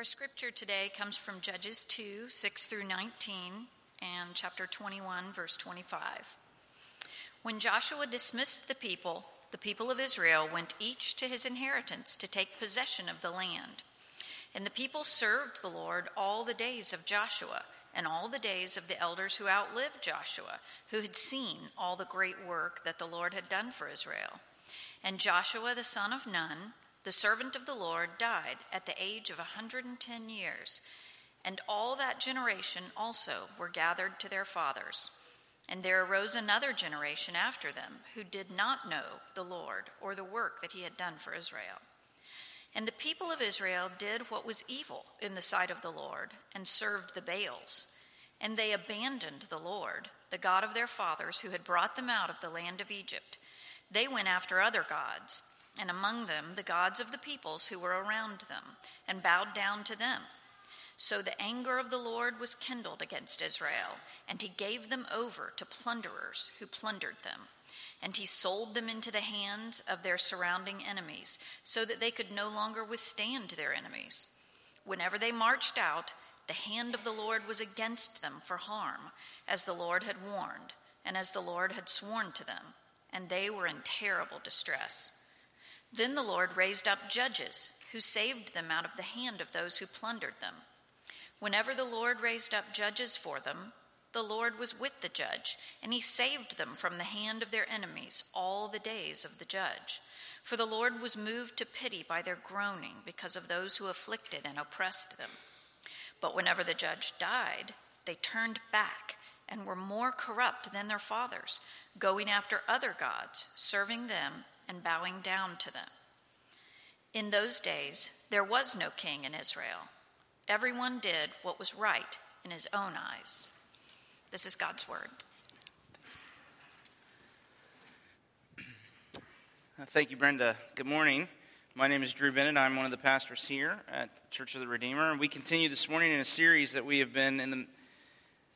Our scripture today comes from Judges 2 6 through 19 and chapter 21, verse 25. When Joshua dismissed the people, the people of Israel went each to his inheritance to take possession of the land. And the people served the Lord all the days of Joshua and all the days of the elders who outlived Joshua, who had seen all the great work that the Lord had done for Israel. And Joshua the son of Nun, the servant of the Lord, died at the age of a 110 years. And all that generation also were gathered to their fathers. And there arose another generation after them who did not know the Lord or the work that he had done for Israel. And the people of Israel did what was evil in the sight of the Lord and served the Baals. And they abandoned the Lord, the God of their fathers, who had brought them out of the land of Egypt. They went after other gods, and among them the gods of the peoples who were around them, and bowed down to them. So the anger of the Lord was kindled against Israel, and he gave them over to plunderers who plundered them. And he sold them into the hand of their surrounding enemies, so that they could no longer withstand their enemies. Whenever they marched out, the hand of the Lord was against them for harm, as the Lord had warned, and as the Lord had sworn to them, and they were in terrible distress. Then the Lord raised up judges who saved them out of the hand of those who plundered them. Whenever the Lord raised up judges for them, the Lord was with the judge, and he saved them from the hand of their enemies all the days of the judge. For the Lord was moved to pity by their groaning because of those who afflicted and oppressed them. But whenever the judge died, they turned back and were more corrupt than their fathers, going after other gods, serving them and bowing down to them. In those days, there was no king in Israel. Everyone did what was right in his own eyes. This is God's word. Uh, thank you, Brenda. Good morning. My name is Drew Bennett. I'm one of the pastors here at Church of the Redeemer. And we continue this morning in a series that we have been in the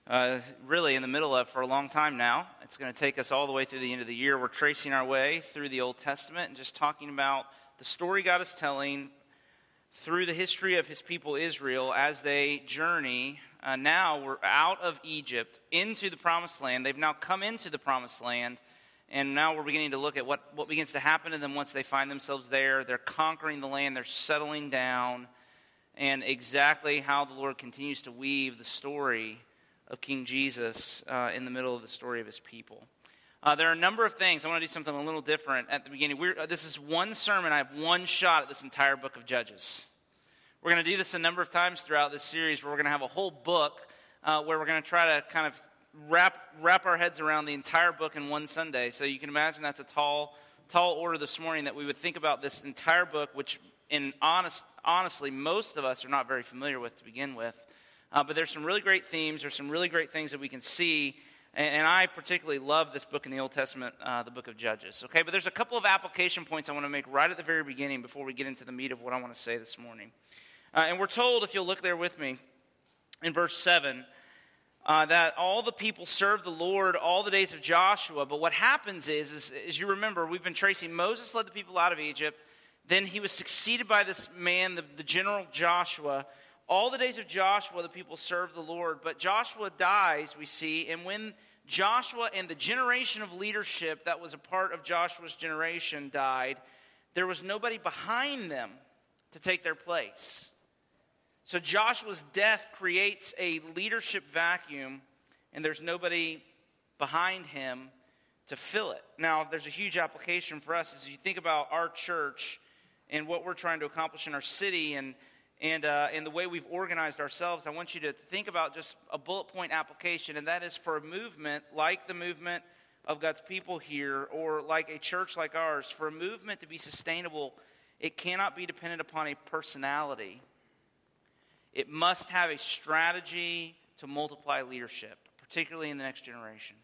uh, really in the middle of for a long time now. It's going to take us all the way through the end of the year. We're tracing our way through the Old Testament and just talking about the story God is telling through the history of his people Israel as they journey uh, now we're out of Egypt into the promised land. They've now come into the promised land, and now we're beginning to look at what, what begins to happen to them once they find themselves there. They're conquering the land, they're settling down, and exactly how the Lord continues to weave the story of King Jesus uh, in the middle of the story of his people. Uh, there are a number of things. I want to do something a little different at the beginning. Uh, this is one sermon. I have one shot at this entire book of Judges. We're going to do this a number of times throughout this series where we're going to have a whole book uh, where we're going to try to kind of wrap, wrap our heads around the entire book in one Sunday. So you can imagine that's a tall, tall order this morning that we would think about this entire book, which, in honest, honestly, most of us are not very familiar with to begin with. Uh, but there's some really great themes, there's some really great things that we can see. And, and I particularly love this book in the Old Testament, uh, the book of Judges. Okay, but there's a couple of application points I want to make right at the very beginning before we get into the meat of what I want to say this morning. Uh, and we're told, if you'll look there with me, in verse 7, uh, that all the people served the Lord all the days of Joshua. But what happens is, is, as you remember, we've been tracing Moses led the people out of Egypt. Then he was succeeded by this man, the, the general Joshua. All the days of Joshua, the people served the Lord. But Joshua dies, we see. And when Joshua and the generation of leadership that was a part of Joshua's generation died, there was nobody behind them to take their place. So Joshua's death creates a leadership vacuum, and there's nobody behind him to fill it. Now, there's a huge application for us as you think about our church and what we're trying to accomplish in our city and and, uh, and the way we've organized ourselves, I want you to think about just a bullet point application, and that is for a movement like the movement of God's people here, or like a church like ours, for a movement to be sustainable, it cannot be dependent upon a personality. It must have a strategy to multiply leadership, particularly in the next generation.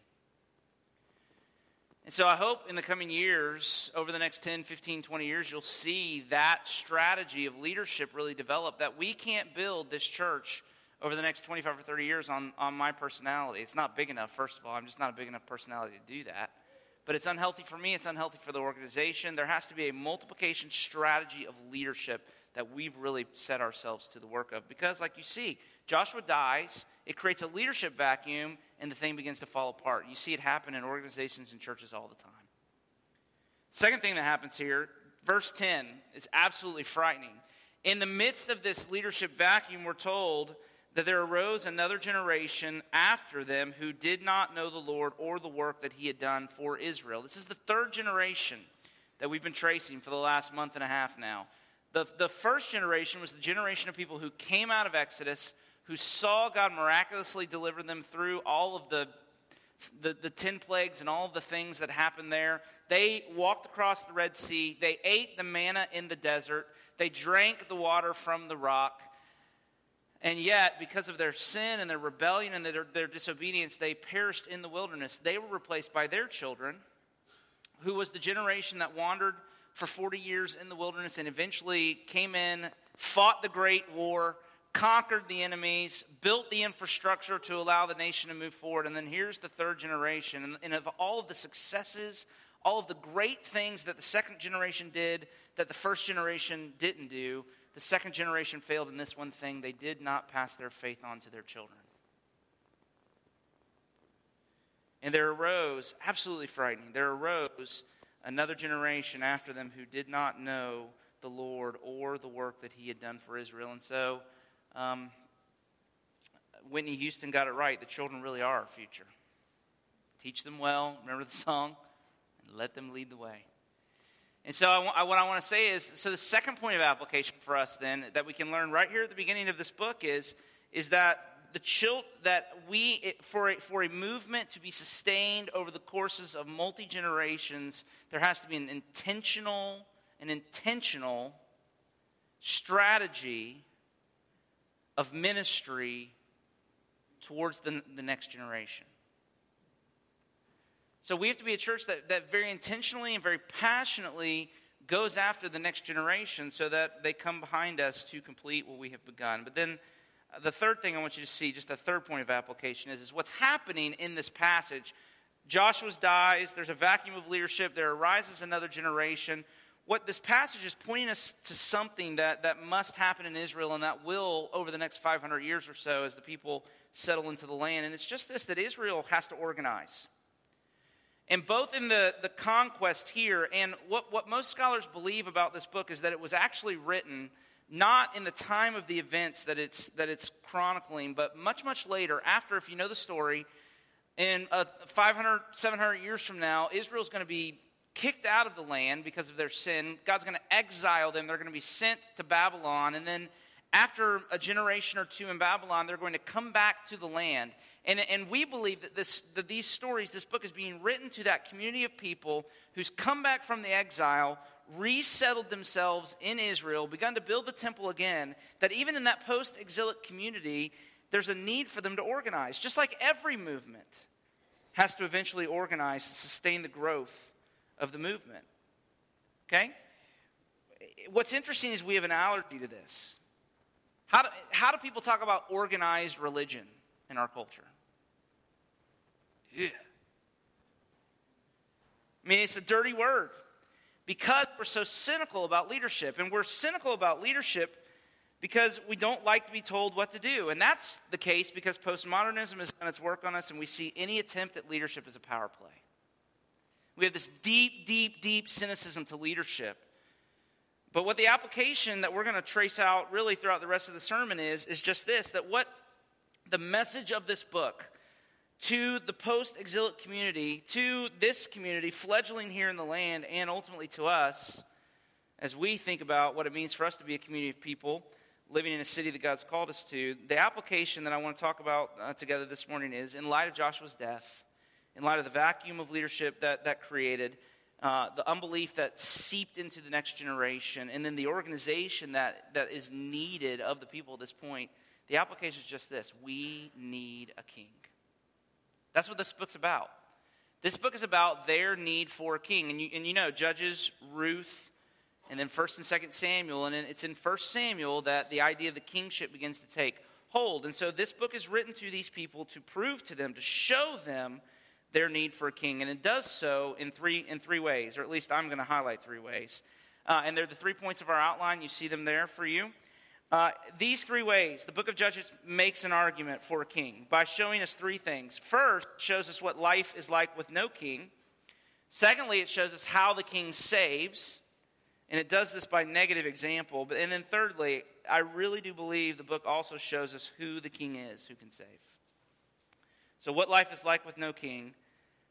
And so I hope in the coming years, over the next 10, 15, 20 years, you'll see that strategy of leadership really develop. That we can't build this church over the next 25 or 30 years on, on my personality. It's not big enough, first of all. I'm just not a big enough personality to do that. But it's unhealthy for me, it's unhealthy for the organization. There has to be a multiplication strategy of leadership that we've really set ourselves to the work of. Because, like you see, Joshua dies, it creates a leadership vacuum, and the thing begins to fall apart. You see it happen in organizations and churches all the time. Second thing that happens here, verse 10, is absolutely frightening. In the midst of this leadership vacuum, we're told that there arose another generation after them who did not know the Lord or the work that he had done for Israel. This is the third generation that we've been tracing for the last month and a half now. The, the first generation was the generation of people who came out of Exodus, who saw God miraculously deliver them through all of the, the, the 10 plagues and all of the things that happened there. They walked across the Red Sea, they ate the manna in the desert, they drank the water from the rock. And yet, because of their sin and their rebellion and their, their disobedience, they perished in the wilderness. They were replaced by their children, who was the generation that wandered for 40 years in the wilderness and eventually came in, fought the great war, conquered the enemies, built the infrastructure to allow the nation to move forward. And then here's the third generation. And, and of all of the successes, all of the great things that the second generation did that the first generation didn't do, the second generation failed in this one thing they did not pass their faith on to their children. And there arose, absolutely frightening, there arose another generation after them who did not know the Lord or the work that he had done for Israel. And so, um, Whitney Houston got it right. The children really are our future. Teach them well. Remember the song? And let them lead the way. And so, I, what I want to say is so, the second point of application for us, then, that we can learn right here at the beginning of this book is, is that the child that we for a, for a movement to be sustained over the courses of multi generations there has to be an intentional an intentional strategy of ministry towards the, the next generation so we have to be a church that, that very intentionally and very passionately goes after the next generation so that they come behind us to complete what we have begun. But then uh, the third thing I want you to see, just the third point of application, is, is what's happening in this passage. Joshua dies, there's a vacuum of leadership, there arises another generation. What this passage is pointing us to something that, that must happen in Israel and that will over the next 500 years or so as the people settle into the land. And it's just this that Israel has to organize. And both in the, the conquest here and what, what most scholars believe about this book is that it was actually written not in the time of the events that it's, that it's chronicling, but much, much later, after, if you know the story, in uh, 500, 700 years from now, Israel's going to be kicked out of the land because of their sin. God's going to exile them. They're going to be sent to Babylon. And then after a generation or two in Babylon, they're going to come back to the land. And, and we believe that, this, that these stories, this book is being written to that community of people who's come back from the exile, resettled themselves in Israel, begun to build the temple again, that even in that post exilic community, there's a need for them to organize. Just like every movement has to eventually organize to sustain the growth of the movement. Okay? What's interesting is we have an allergy to this. How do, how do people talk about organized religion in our culture? Yeah. I mean, it's a dirty word because we're so cynical about leadership. And we're cynical about leadership because we don't like to be told what to do. And that's the case because postmodernism has done its work on us, and we see any attempt at leadership as a power play. We have this deep, deep, deep cynicism to leadership. But what the application that we're going to trace out really throughout the rest of the sermon is, is just this that what the message of this book to the post exilic community, to this community fledgling here in the land, and ultimately to us, as we think about what it means for us to be a community of people living in a city that God's called us to, the application that I want to talk about uh, together this morning is in light of Joshua's death, in light of the vacuum of leadership that that created uh, the unbelief that seeped into the next generation, and then the organization that, that is needed of the people at this point, the application is just this we need a king. That's what this book's about. This book is about their need for a king. And you, and you know, Judges, Ruth, and then 1st and 2nd Samuel. And it's in 1st Samuel that the idea of the kingship begins to take hold. And so this book is written to these people to prove to them, to show them their need for a king. And it does so in three, in three ways, or at least I'm going to highlight three ways. Uh, and they're the three points of our outline. You see them there for you. Uh, these three ways, the book of Judges makes an argument for a king by showing us three things. First, shows us what life is like with no king. Secondly, it shows us how the king saves, and it does this by negative example. But and then thirdly, I really do believe the book also shows us who the king is who can save. So, what life is like with no king,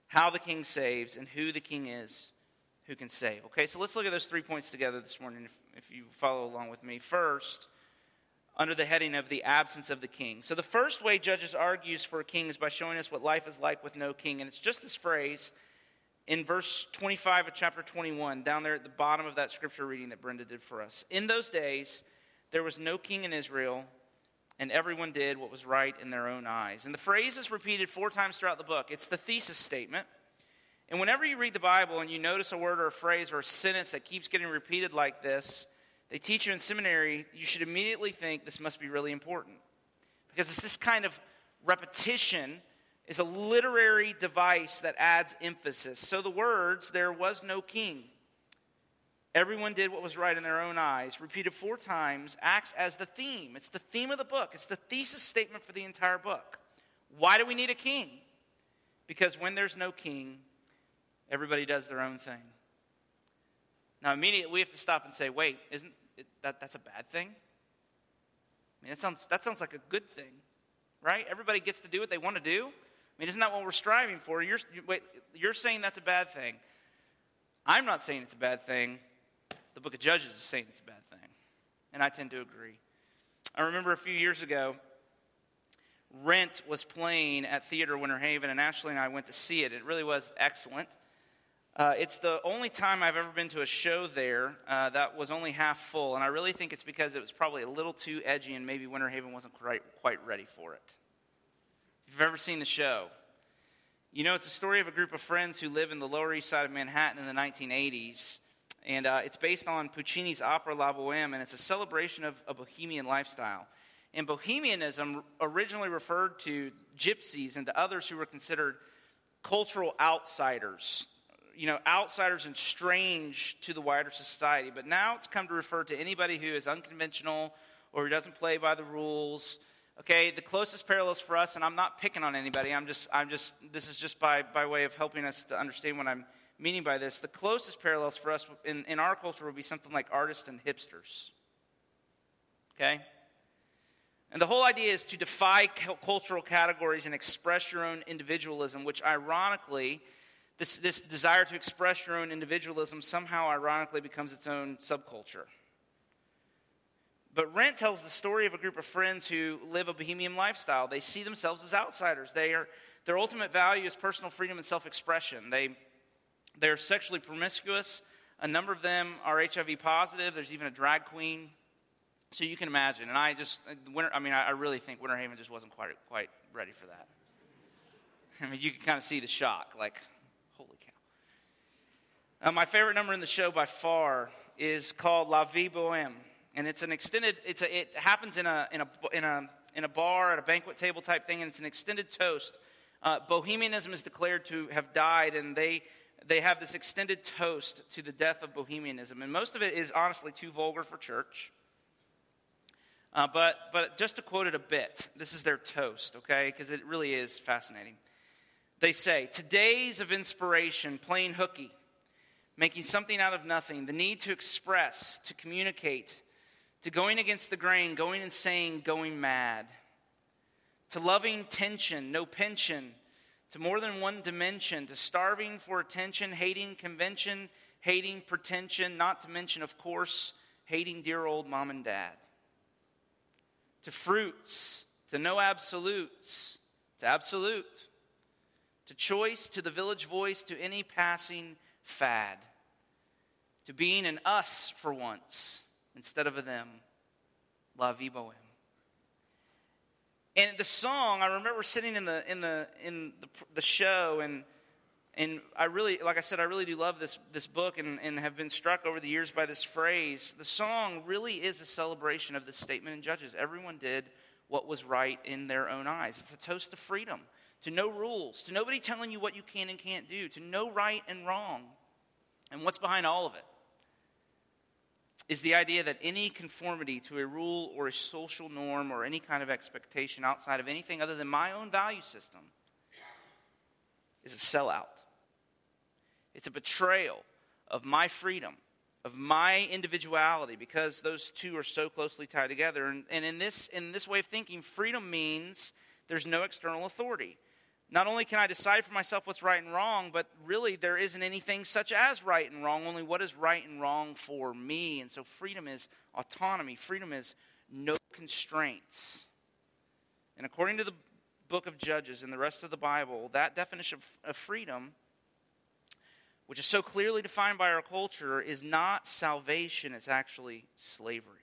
how the king saves, and who the king is who can save. Okay, so let's look at those three points together this morning if, if you follow along with me. First, under the heading of the absence of the king. So, the first way Judges argues for a king is by showing us what life is like with no king. And it's just this phrase in verse 25 of chapter 21, down there at the bottom of that scripture reading that Brenda did for us. In those days, there was no king in Israel, and everyone did what was right in their own eyes. And the phrase is repeated four times throughout the book. It's the thesis statement. And whenever you read the Bible and you notice a word or a phrase or a sentence that keeps getting repeated like this, they teach you in seminary, you should immediately think this must be really important. Because it's this kind of repetition is a literary device that adds emphasis. So the words, there was no king. Everyone did what was right in their own eyes, repeated four times, acts as the theme. It's the theme of the book, it's the thesis statement for the entire book. Why do we need a king? Because when there's no king, everybody does their own thing. Now, immediately we have to stop and say, wait, isn't it, that that's a bad thing? I mean, that sounds, that sounds like a good thing, right? Everybody gets to do what they want to do. I mean, isn't that what we're striving for? You're, wait, you're saying that's a bad thing. I'm not saying it's a bad thing. The book of Judges is saying it's a bad thing. And I tend to agree. I remember a few years ago, Rent was playing at Theater Winter Haven, and Ashley and I went to see it. It really was excellent. Uh, it's the only time I've ever been to a show there uh, that was only half full, and I really think it's because it was probably a little too edgy and maybe Winter Haven wasn't quite, quite ready for it. If you've ever seen the show, you know it's a story of a group of friends who live in the Lower East Side of Manhattan in the 1980s, and uh, it's based on Puccini's opera La Boheme, and it's a celebration of a bohemian lifestyle. And bohemianism originally referred to gypsies and to others who were considered cultural outsiders you know, outsiders and strange to the wider society. But now it's come to refer to anybody who is unconventional or who doesn't play by the rules. Okay, the closest parallels for us, and I'm not picking on anybody. I'm just, I'm just. This is just by by way of helping us to understand what I'm meaning by this. The closest parallels for us in, in our culture would be something like artists and hipsters. Okay. And the whole idea is to defy cultural categories and express your own individualism, which ironically this, this desire to express your own individualism somehow ironically becomes its own subculture. But Rent tells the story of a group of friends who live a bohemian lifestyle. They see themselves as outsiders. They are, their ultimate value is personal freedom and self expression. They, they're sexually promiscuous. A number of them are HIV positive. There's even a drag queen. So you can imagine. And I just, winter, I mean, I really think Winter Haven just wasn't quite, quite ready for that. I mean, you can kind of see the shock. Like, holy cow. uh, my favorite number in the show by far is called La Vie Boheme. And it's an extended, it's a, it happens in a, in, a, in, a, in a bar, at a banquet table type thing, and it's an extended toast. Uh, Bohemianism is declared to have died, and they, they have this extended toast to the death of Bohemianism. And most of it is honestly too vulgar for church. Uh, but, but just to quote it a bit, this is their toast, okay? Because it really is fascinating. They say, Today's of inspiration, plain hooky making something out of nothing, the need to express, to communicate, to going against the grain, going insane, going mad, to loving tension, no pension, to more than one dimension, to starving for attention, hating convention, hating pretension, not to mention, of course, hating dear old mom and dad. To fruits, to no absolutes, to absolute, to choice, to the village voice, to any passing fad to being an us for once instead of a them. La vie boheme. And the song, I remember sitting in the in the in the, the show, and and I really, like I said, I really do love this this book, and, and have been struck over the years by this phrase. The song really is a celebration of this statement in Judges. Everyone did what was right in their own eyes. It's a toast to freedom, to no rules, to nobody telling you what you can and can't do, to no right and wrong. And what's behind all of it? Is the idea that any conformity to a rule or a social norm or any kind of expectation outside of anything other than my own value system is a sellout. It's a betrayal of my freedom, of my individuality, because those two are so closely tied together. And, and in, this, in this way of thinking, freedom means there's no external authority. Not only can I decide for myself what's right and wrong, but really there isn't anything such as right and wrong, only what is right and wrong for me. And so freedom is autonomy, freedom is no constraints. And according to the book of Judges and the rest of the Bible, that definition of freedom, which is so clearly defined by our culture, is not salvation, it's actually slavery.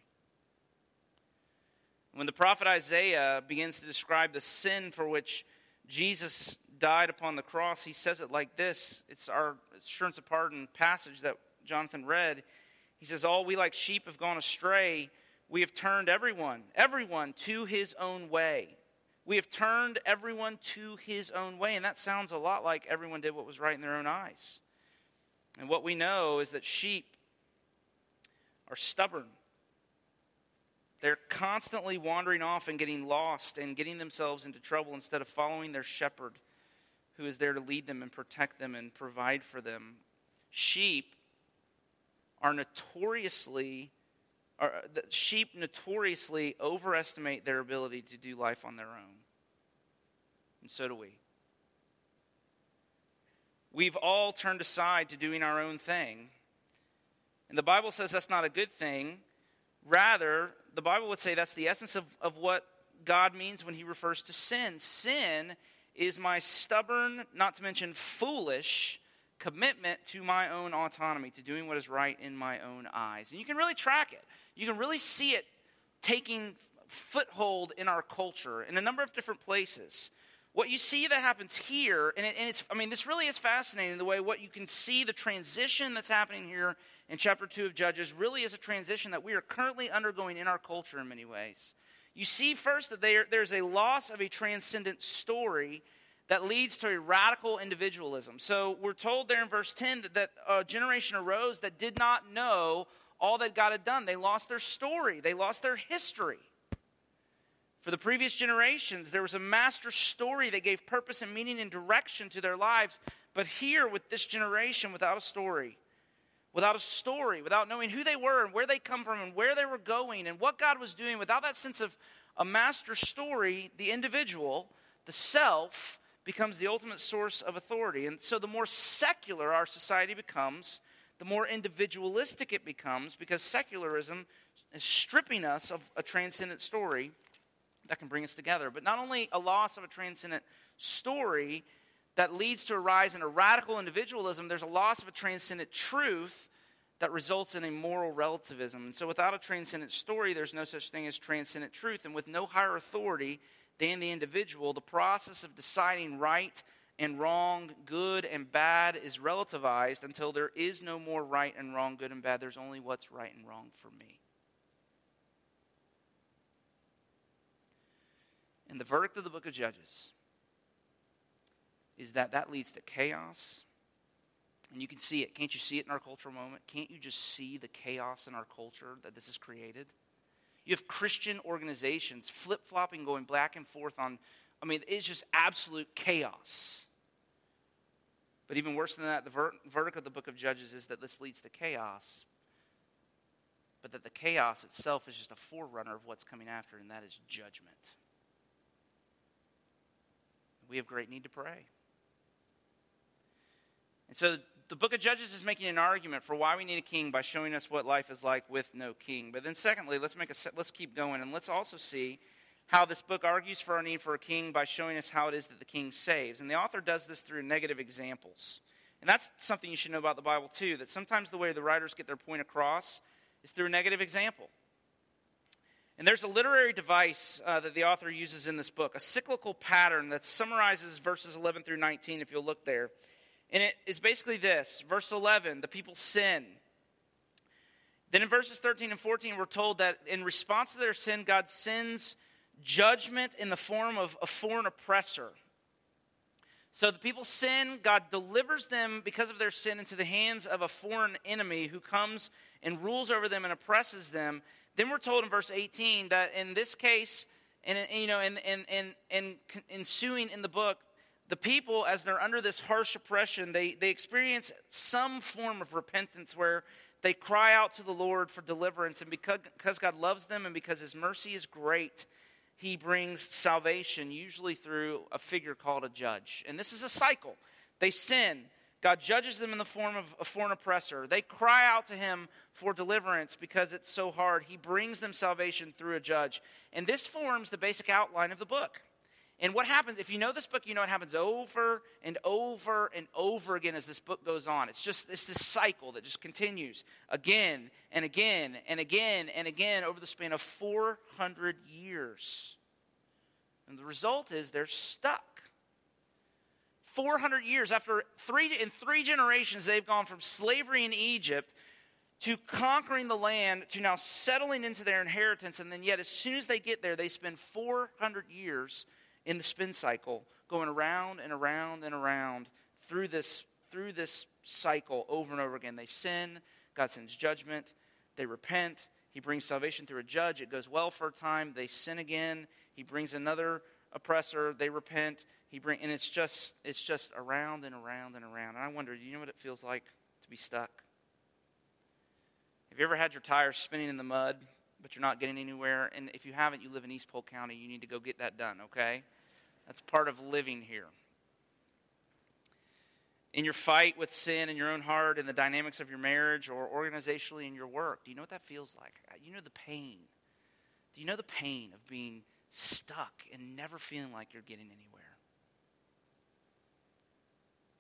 When the prophet Isaiah begins to describe the sin for which Jesus died upon the cross, he says it like this. It's our assurance of pardon passage that Jonathan read. He says, All we like sheep have gone astray. We have turned everyone, everyone to his own way. We have turned everyone to his own way. And that sounds a lot like everyone did what was right in their own eyes. And what we know is that sheep are stubborn. They're constantly wandering off and getting lost and getting themselves into trouble instead of following their shepherd who is there to lead them and protect them and provide for them. Sheep are notoriously are, sheep notoriously overestimate their ability to do life on their own. And so do we. We've all turned aside to doing our own thing. And the Bible says that's not a good thing. Rather, the Bible would say that's the essence of, of what God means when he refers to sin. Sin is my stubborn, not to mention foolish, commitment to my own autonomy, to doing what is right in my own eyes. And you can really track it. You can really see it taking foothold in our culture in a number of different places. What you see that happens here, and, it, and it's, I mean, this really is fascinating the way what you can see the transition that's happening here in chapter 2 of Judges really is a transition that we are currently undergoing in our culture in many ways. You see, first, that there, there's a loss of a transcendent story that leads to a radical individualism. So we're told there in verse 10 that, that a generation arose that did not know all that God had done. They lost their story, they lost their history. For the previous generations, there was a master story that gave purpose and meaning and direction to their lives. But here, with this generation, without a story, without a story, without knowing who they were and where they come from and where they were going and what God was doing, without that sense of a master story, the individual, the self, becomes the ultimate source of authority. And so the more secular our society becomes, the more individualistic it becomes because secularism is stripping us of a transcendent story that can bring us together. But not only a loss of a transcendent story, that leads to a rise in a radical individualism, there's a loss of a transcendent truth that results in a moral relativism. And so, without a transcendent story, there's no such thing as transcendent truth. And with no higher authority than the individual, the process of deciding right and wrong, good and bad is relativized until there is no more right and wrong, good and bad. There's only what's right and wrong for me. And the verdict of the book of Judges is that that leads to chaos. And you can see it. Can't you see it in our cultural moment? Can't you just see the chaos in our culture that this has created? You have Christian organizations flip flopping, going back and forth on, I mean, it's just absolute chaos. But even worse than that, the ver- verdict of the book of Judges is that this leads to chaos, but that the chaos itself is just a forerunner of what's coming after, and that is judgment. We have great need to pray. And so the book of Judges is making an argument for why we need a king by showing us what life is like with no king. But then secondly, let's make a let's keep going and let's also see how this book argues for our need for a king by showing us how it is that the king saves. And the author does this through negative examples. And that's something you should know about the Bible too, that sometimes the way the writers get their point across is through a negative example. And there's a literary device uh, that the author uses in this book, a cyclical pattern that summarizes verses 11 through 19, if you'll look there. And it is basically this verse 11, the people sin. Then in verses 13 and 14, we're told that in response to their sin, God sends judgment in the form of a foreign oppressor. So the people sin, God delivers them because of their sin into the hands of a foreign enemy who comes and rules over them and oppresses them. Then we're told in verse 18 that in this case, and you know, and and and and ensuing in the book, the people, as they're under this harsh oppression, they, they experience some form of repentance where they cry out to the Lord for deliverance. And because, because God loves them and because His mercy is great, he brings salvation, usually through a figure called a judge. And this is a cycle. They sin. God judges them in the form of a foreign oppressor. They cry out to him for deliverance because it's so hard. He brings them salvation through a judge. And this forms the basic outline of the book. And what happens, if you know this book, you know it happens over and over and over again as this book goes on. It's just it's this cycle that just continues again and again and again and again over the span of 400 years. And the result is they're stuck. 400 years after three in three generations they've gone from slavery in Egypt to conquering the land to now settling into their inheritance. And then yet as soon as they get there they spend 400 years in the spin cycle, going around and around and around through this, through this cycle over and over again. They sin, God sends judgment, they repent, He brings salvation through a judge. It goes well for a time, they sin again, He brings another oppressor, they repent, He bring and it's just it's just around and around and around. And I wonder, do you know what it feels like to be stuck? Have you ever had your tires spinning in the mud, but you're not getting anywhere? And if you haven't, you live in East Polk County, you need to go get that done, okay? That's part of living here. In your fight with sin in your own heart, in the dynamics of your marriage, or organizationally in your work, do you know what that feels like? Uh, you know the pain. Do you know the pain of being stuck and never feeling like you're getting anywhere?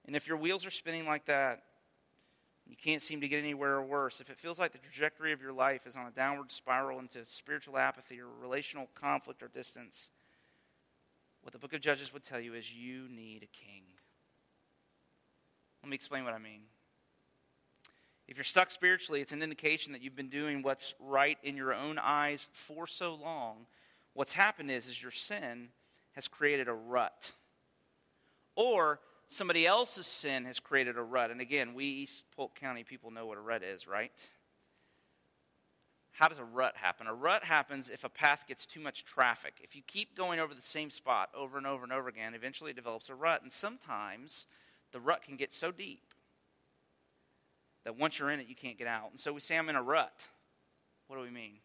And if your wheels are spinning like that, you can't seem to get anywhere or worse, if it feels like the trajectory of your life is on a downward spiral into spiritual apathy or relational conflict or distance, what the book of Judges would tell you is you need a king. Let me explain what I mean. If you're stuck spiritually, it's an indication that you've been doing what's right in your own eyes for so long. What's happened is, is your sin has created a rut. Or somebody else's sin has created a rut. And again, we East Polk County people know what a rut is, right? how does a rut happen? A rut happens if a path gets too much traffic. If you keep going over the same spot over and over and over again, eventually it develops a rut. And sometimes the rut can get so deep that once you're in it, you can't get out. And so we say, I'm in a rut. What do we mean?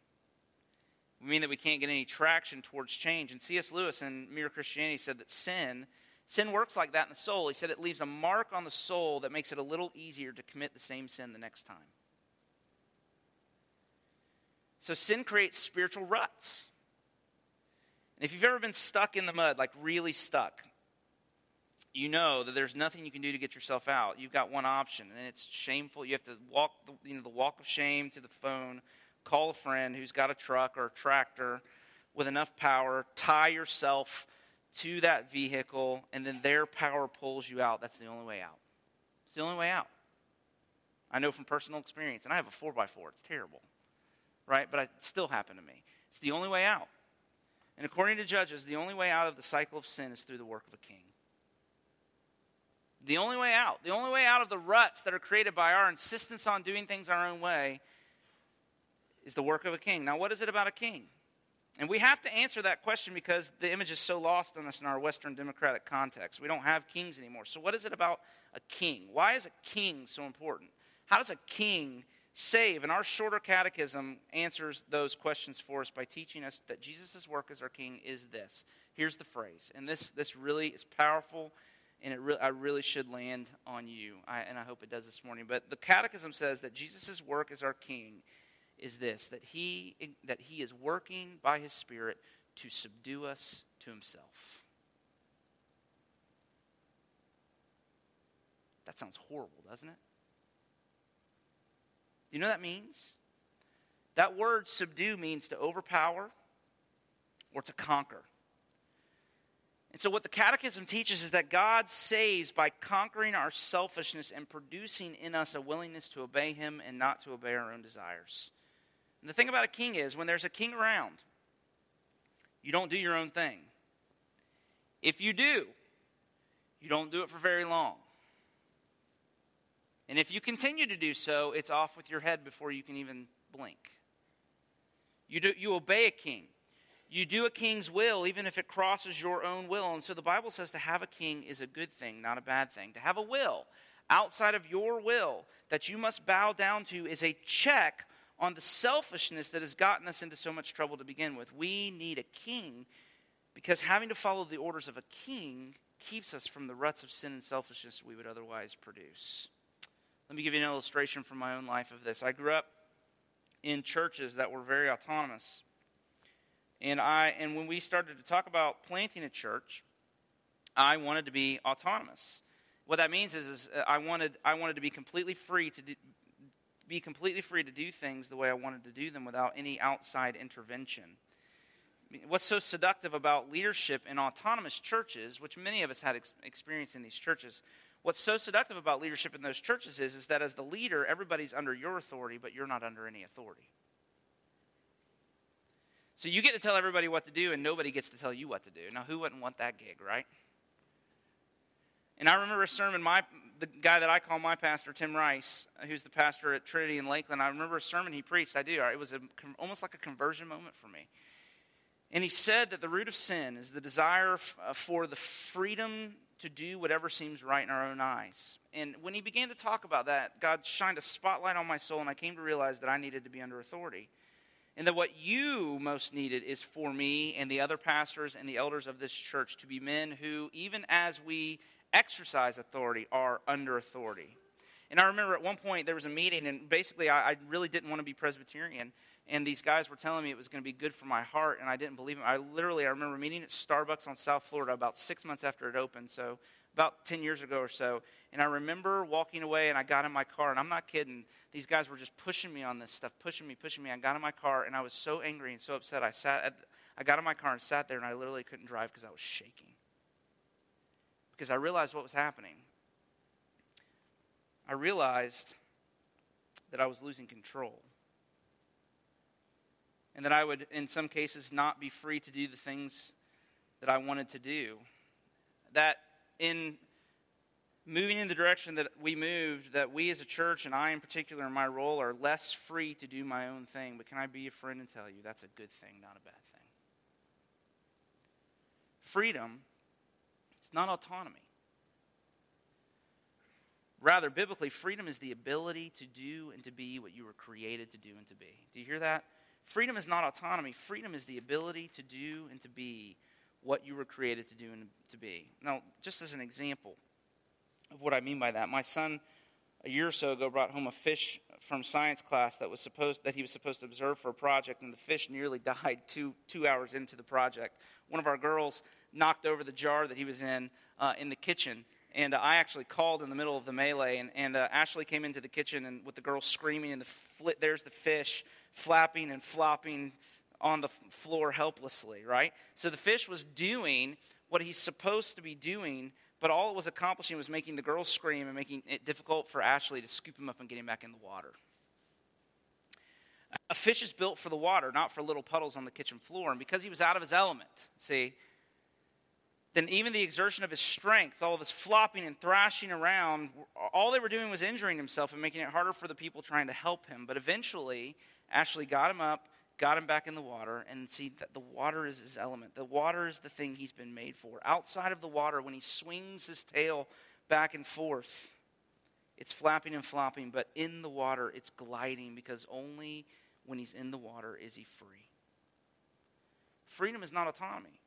We mean that we can't get any traction towards change. And C.S. Lewis in Mere Christianity said that sin, sin works like that in the soul. He said it leaves a mark on the soul that makes it a little easier to commit the same sin the next time. So sin creates spiritual ruts. And if you've ever been stuck in the mud, like really stuck, you know that there's nothing you can do to get yourself out. You've got one option, and it's shameful. You have to walk the, you know, the walk of shame to the phone, call a friend who's got a truck or a tractor with enough power, tie yourself to that vehicle, and then their power pulls you out. That's the only way out. It's the only way out. I know from personal experience, and I have a 4x4. It's terrible right? But it still happened to me. It's the only way out. And according to Judges, the only way out of the cycle of sin is through the work of a king. The only way out, the only way out of the ruts that are created by our insistence on doing things our own way is the work of a king. Now, what is it about a king? And we have to answer that question because the image is so lost on us in our Western democratic context. We don't have kings anymore. So, what is it about a king? Why is a king so important? How does a king save. And our shorter catechism answers those questions for us by teaching us that Jesus' work as our king is this. Here's the phrase. And this, this really is powerful, and it re- I really should land on you. I, and I hope it does this morning. But the catechism says that Jesus' work as our king is this that he, that he is working by his Spirit to subdue us to himself. That sounds horrible, doesn't it? Do you know what that means? That word subdue means to overpower or to conquer. And so, what the Catechism teaches is that God saves by conquering our selfishness and producing in us a willingness to obey Him and not to obey our own desires. And the thing about a king is, when there's a king around, you don't do your own thing. If you do, you don't do it for very long. And if you continue to do so, it's off with your head before you can even blink. You, do, you obey a king. You do a king's will, even if it crosses your own will. And so the Bible says to have a king is a good thing, not a bad thing. To have a will outside of your will that you must bow down to is a check on the selfishness that has gotten us into so much trouble to begin with. We need a king because having to follow the orders of a king keeps us from the ruts of sin and selfishness we would otherwise produce. Let me give you an illustration from my own life of this. I grew up in churches that were very autonomous. And I and when we started to talk about planting a church, I wanted to be autonomous. What that means is, is uh, I wanted I wanted to be completely free to do, be completely free to do things the way I wanted to do them without any outside intervention. What's so seductive about leadership in autonomous churches, which many of us had ex- experience in these churches, what's so seductive about leadership in those churches is, is that as the leader, everybody's under your authority, but you're not under any authority. So you get to tell everybody what to do, and nobody gets to tell you what to do. Now, who wouldn't want that gig, right? And I remember a sermon, my, the guy that I call my pastor, Tim Rice, who's the pastor at Trinity in Lakeland, I remember a sermon he preached. I do. It was a, almost like a conversion moment for me. And he said that the root of sin is the desire uh, for the freedom to do whatever seems right in our own eyes. And when he began to talk about that, God shined a spotlight on my soul, and I came to realize that I needed to be under authority. And that what you most needed is for me and the other pastors and the elders of this church to be men who, even as we exercise authority, are under authority. And I remember at one point there was a meeting, and basically I, I really didn't want to be Presbyterian. And these guys were telling me it was going to be good for my heart, and I didn't believe them. I literally, I remember meeting at Starbucks on South Florida about six months after it opened, so about 10 years ago or so. And I remember walking away, and I got in my car, and I'm not kidding. These guys were just pushing me on this stuff, pushing me, pushing me. I got in my car, and I was so angry and so upset. I sat, at, I got in my car and sat there, and I literally couldn't drive because I was shaking because I realized what was happening. I realized that I was losing control. And that I would, in some cases, not be free to do the things that I wanted to do. That in moving in the direction that we moved, that we as a church, and I in particular in my role, are less free to do my own thing. But can I be a friend and tell you that's a good thing, not a bad thing? Freedom not autonomy. Rather, biblically, freedom is the ability to do and to be what you were created to do and to be. Do you hear that? Freedom is not autonomy. Freedom is the ability to do and to be what you were created to do and to be. Now, just as an example of what I mean by that, my son a year or so ago brought home a fish from science class that was supposed that he was supposed to observe for a project, and the fish nearly died two two hours into the project. One of our girls knocked over the jar that he was in uh, in the kitchen. And uh, I actually called in the middle of the melee, and, and uh, Ashley came into the kitchen and with the girl screaming, and the fl- there's the fish flapping and flopping on the floor helplessly, right? So the fish was doing what he's supposed to be doing, but all it was accomplishing was making the girl scream and making it difficult for Ashley to scoop him up and get him back in the water. A fish is built for the water, not for little puddles on the kitchen floor. And because he was out of his element, see, then even the exertion of his strength, all of his flopping and thrashing around, all they were doing was injuring himself and making it harder for the people trying to help him. But eventually, Ashley got him up, got him back in the water, and see that the water is his element. The water is the thing he's been made for. Outside of the water, when he swings his tail back and forth, it's flapping and flopping, but in the water, it's gliding because only when he's in the water is he free. Freedom is not autonomy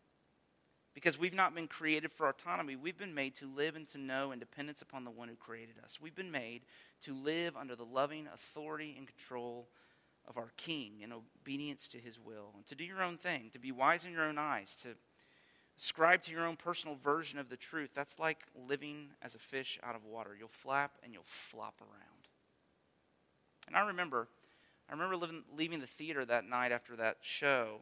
because we've not been created for autonomy. We've been made to live and to know in dependence upon the one who created us. We've been made to live under the loving authority and control of our King in obedience to his will, and to do your own thing, to be wise in your own eyes, to ascribe to your own personal version of the truth. That's like living as a fish out of water. You'll flap and you'll flop around. And I remember, I remember living, leaving the theater that night after that show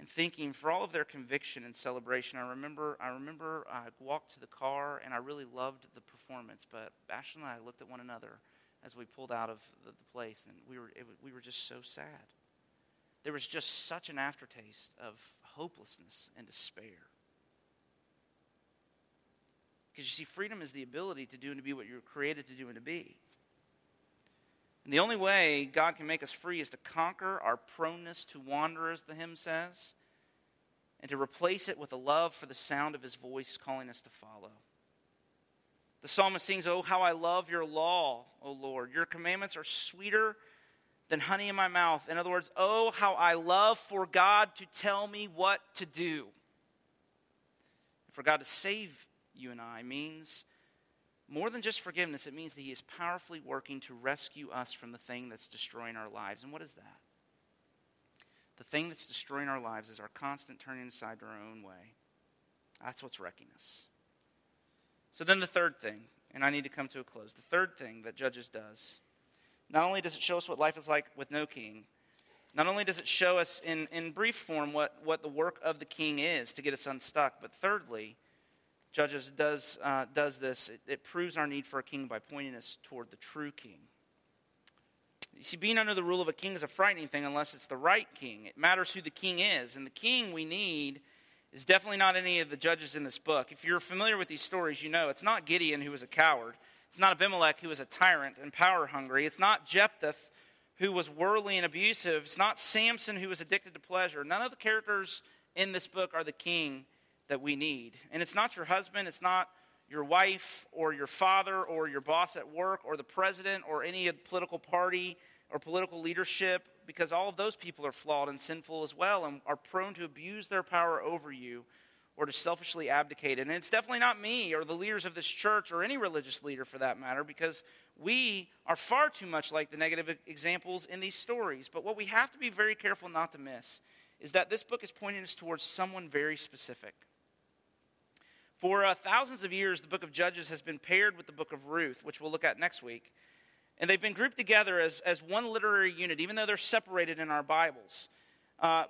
and thinking for all of their conviction and celebration. I remember, I remember uh, I walked to the car and I really loved the performance. But Ashley and I looked at one another as we pulled out of the, the place, and we were it, we were just so sad. There was just such an aftertaste of hopelessness and despair. Because you see, freedom is the ability to do and to be what you were created to do and to be. And the only way God can make us free is to conquer our proneness to wander, as the hymn says, and to replace it with a love for the sound of his voice calling us to follow. The psalmist sings, Oh, how I love your law, O Lord. Your commandments are sweeter than honey in my mouth. In other words, oh, how I love for God to tell me what to do. For God to save you and I means more than just forgiveness, it means that He is powerfully working to rescue us from the thing that's destroying our lives. And what is that? The thing that's destroying our lives is our constant turning aside to our own way. That's what's wrecking us. So then the third thing, and I need to come to a close. The third thing that Judges does, not only does it show us what life is like with no king, not only does it show us in, in brief form what, what the work of the king is to get us unstuck, but thirdly, Judges does, uh, does this. It, it proves our need for a king by pointing us toward the true king. You see, being under the rule of a king is a frightening thing unless it's the right king. It matters who the king is. And the king we need is definitely not any of the judges in this book. If you're familiar with these stories, you know it's not Gideon who was a coward. It's not Abimelech who was a tyrant and power hungry. It's not Jephthah who was worldly and abusive. It's not Samson who was addicted to pleasure. None of the characters in this book are the king that we need. And it's not your husband, it's not your wife or your father or your boss at work or the president or any political party or political leadership because all of those people are flawed and sinful as well and are prone to abuse their power over you or to selfishly abdicate. And it's definitely not me or the leaders of this church or any religious leader for that matter because we are far too much like the negative examples in these stories. But what we have to be very careful not to miss is that this book is pointing us towards someone very specific. For uh, thousands of years, the book of Judges has been paired with the book of Ruth, which we'll look at next week. And they've been grouped together as, as one literary unit, even though they're separated in our Bibles. Uh,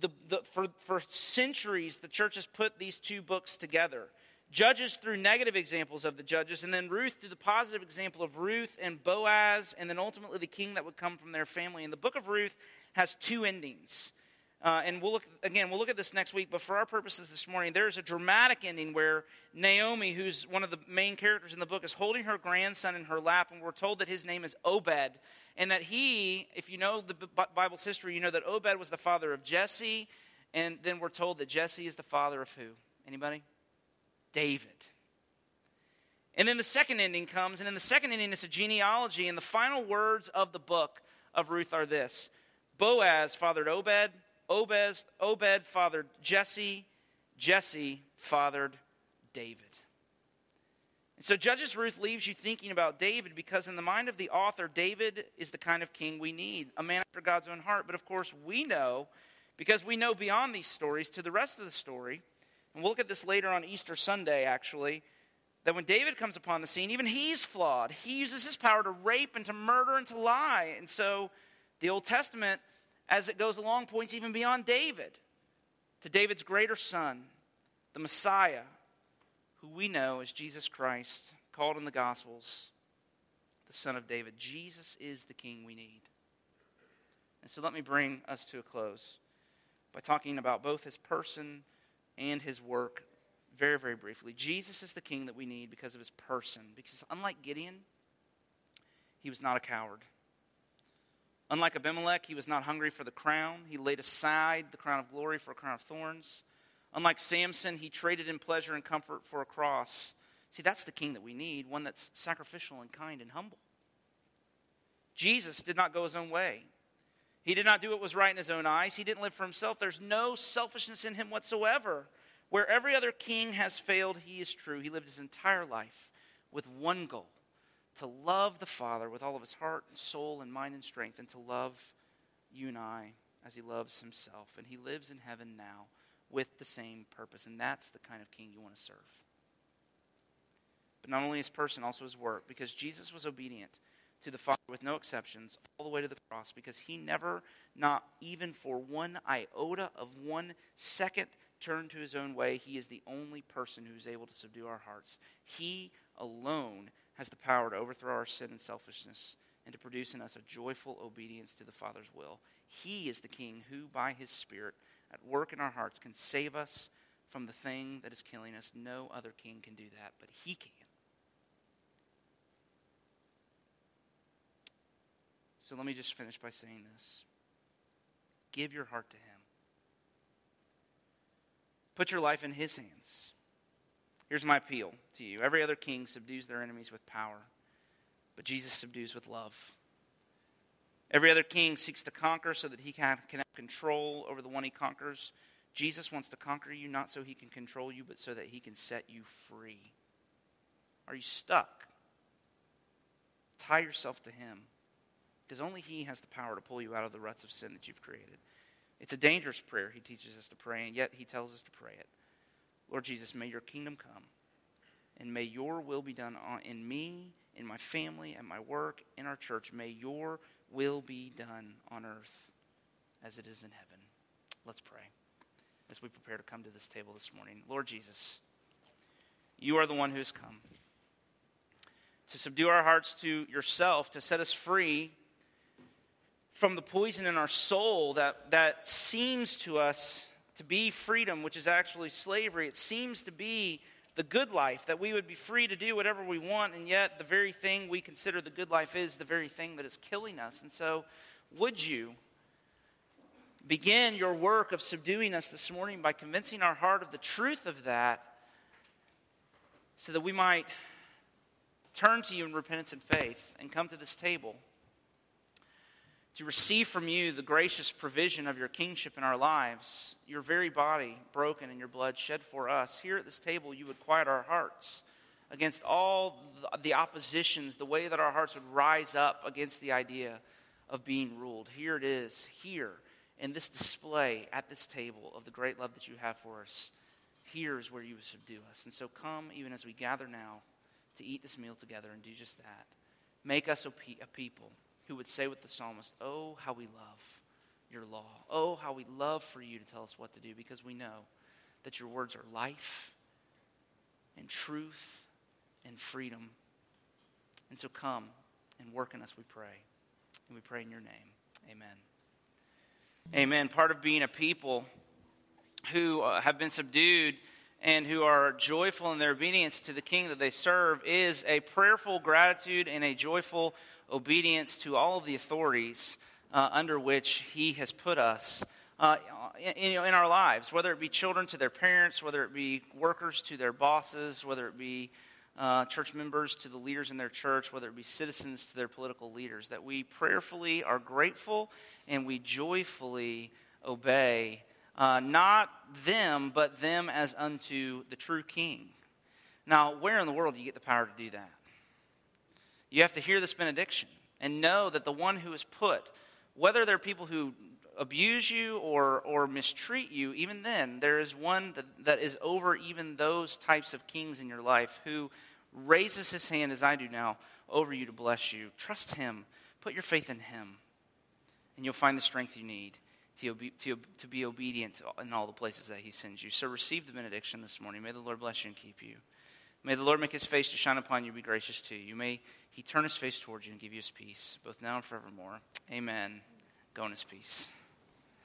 the, the, for, for centuries, the church has put these two books together. Judges through negative examples of the judges, and then Ruth through the positive example of Ruth and Boaz, and then ultimately the king that would come from their family. And the book of Ruth has two endings. Uh, and we'll look again. We'll look at this next week. But for our purposes this morning, there's a dramatic ending where Naomi, who's one of the main characters in the book, is holding her grandson in her lap, and we're told that his name is Obed, and that he, if you know the Bible's history, you know that Obed was the father of Jesse, and then we're told that Jesse is the father of who? Anybody? David. And then the second ending comes, and in the second ending, it's a genealogy, and the final words of the book of Ruth are this Boaz fathered Obed. Obed, Obed fathered Jesse. Jesse fathered David. And so Judges Ruth leaves you thinking about David because, in the mind of the author, David is the kind of king we need, a man after God's own heart. But of course, we know, because we know beyond these stories to the rest of the story, and we'll look at this later on Easter Sunday, actually, that when David comes upon the scene, even he's flawed. He uses his power to rape and to murder and to lie. And so the Old Testament as it goes along, points even beyond David to David's greater son, the Messiah, who we know as Jesus Christ, called in the Gospels the Son of David. Jesus is the King we need. And so let me bring us to a close by talking about both his person and his work very, very briefly. Jesus is the king that we need because of his person. Because unlike Gideon, he was not a coward. Unlike Abimelech, he was not hungry for the crown. He laid aside the crown of glory for a crown of thorns. Unlike Samson, he traded in pleasure and comfort for a cross. See, that's the king that we need, one that's sacrificial and kind and humble. Jesus did not go his own way. He did not do what was right in his own eyes. He didn't live for himself. There's no selfishness in him whatsoever. Where every other king has failed, he is true. He lived his entire life with one goal to love the Father with all of his heart and soul and mind and strength, and to love you and I as he loves himself. And he lives in heaven now with the same purpose. And that's the kind of king you want to serve. But not only his person, also his work, because Jesus was obedient to the Father with no exceptions all the way to the cross, because he never, not even for one iota of one second, turned to his own way. He is the only person who's able to subdue our hearts. He alone has the power to overthrow our sin and selfishness and to produce in us a joyful obedience to the Father's will. He is the King who, by his Spirit, at work in our hearts, can save us from the thing that is killing us. No other king can do that, but he can. So let me just finish by saying this give your heart to him, put your life in his hands. Here's my appeal to you every other king subdues their enemies with power, but Jesus subdues with love. Every other king seeks to conquer so that he can, have control over the one he conquers. Jesus wants to conquer you not so he can control you, but so that he can set you free. Are you stuck? Tie yourself to him because only he has the power to pull you out of the ruts of sin that you've created. It's a dangerous prayer he teaches us to pray, and yet he tells us to pray it. Lord Jesus, may your kingdom come, and may your will be done in me, in my family, at my work, in our church. May your will be done on earth as it is in heaven. Let's pray as we prepare to come to this table this morning. Lord Jesus, you are the one who has come to subdue our hearts to yourself, to set us free from the poison in our soul that, that seems to us to be freedom, which is actually slavery. It seems to be the good life, that we would be free to do whatever we want, and yet the very thing we consider the good life is the very thing that is killing us. And so, would you begin your work of subduing us this morning by convincing our heart of the truth of that so that we might turn to you in repentance and faith and come to this table? To receive from you the gracious provision of your kingship in our lives, your very body broken and your blood shed for us. Here at this table, you would quiet our hearts against all the oppositions, the way that our hearts would rise up against the idea of being ruled. Here it is, here in this display at this table of the great love that you have for us. Here is where you would subdue us. And so come, even as we gather now, to eat this meal together and do just that. Make us a, people who would say with the psalmist, Oh, how we love your law. Oh, how we love for you to tell us what to do because we know that your words are life and truth and freedom. And so come and work in us, we pray. And we pray in your name. Amen. Amen. Part of being a people who uh, have been subdued and who are joyful in their obedience to the king that they serve is a prayerful gratitude and a joyful obedience to all of the authorities uh, under which He has put us uh, in, you know, in our lives, whether it be children to their parents, whether it be workers to their bosses, whether it be uh, church members to the leaders in their church, whether it be citizens to their political leaders, that we prayerfully are grateful and we joyfully obey uh, not them, but them as unto the true King. Now, where in the world do you get the power to do that? You have to hear this benediction and know that the one who is put, whether they're people who abuse you or, or mistreat you, even then, there is one that, that is over even those types of kings in your life who raises his hand, as I do now, over you to bless you. Trust him, put your faith in him, and you'll find the strength you need to, to, to be obedient in all the places that he sends you. So receive the benediction this morning. May the Lord bless you and keep you. May the Lord make his face to shine upon you and be gracious to you. May he turn his face towards you and give you his peace, both now and forevermore. Amen. Go in his peace.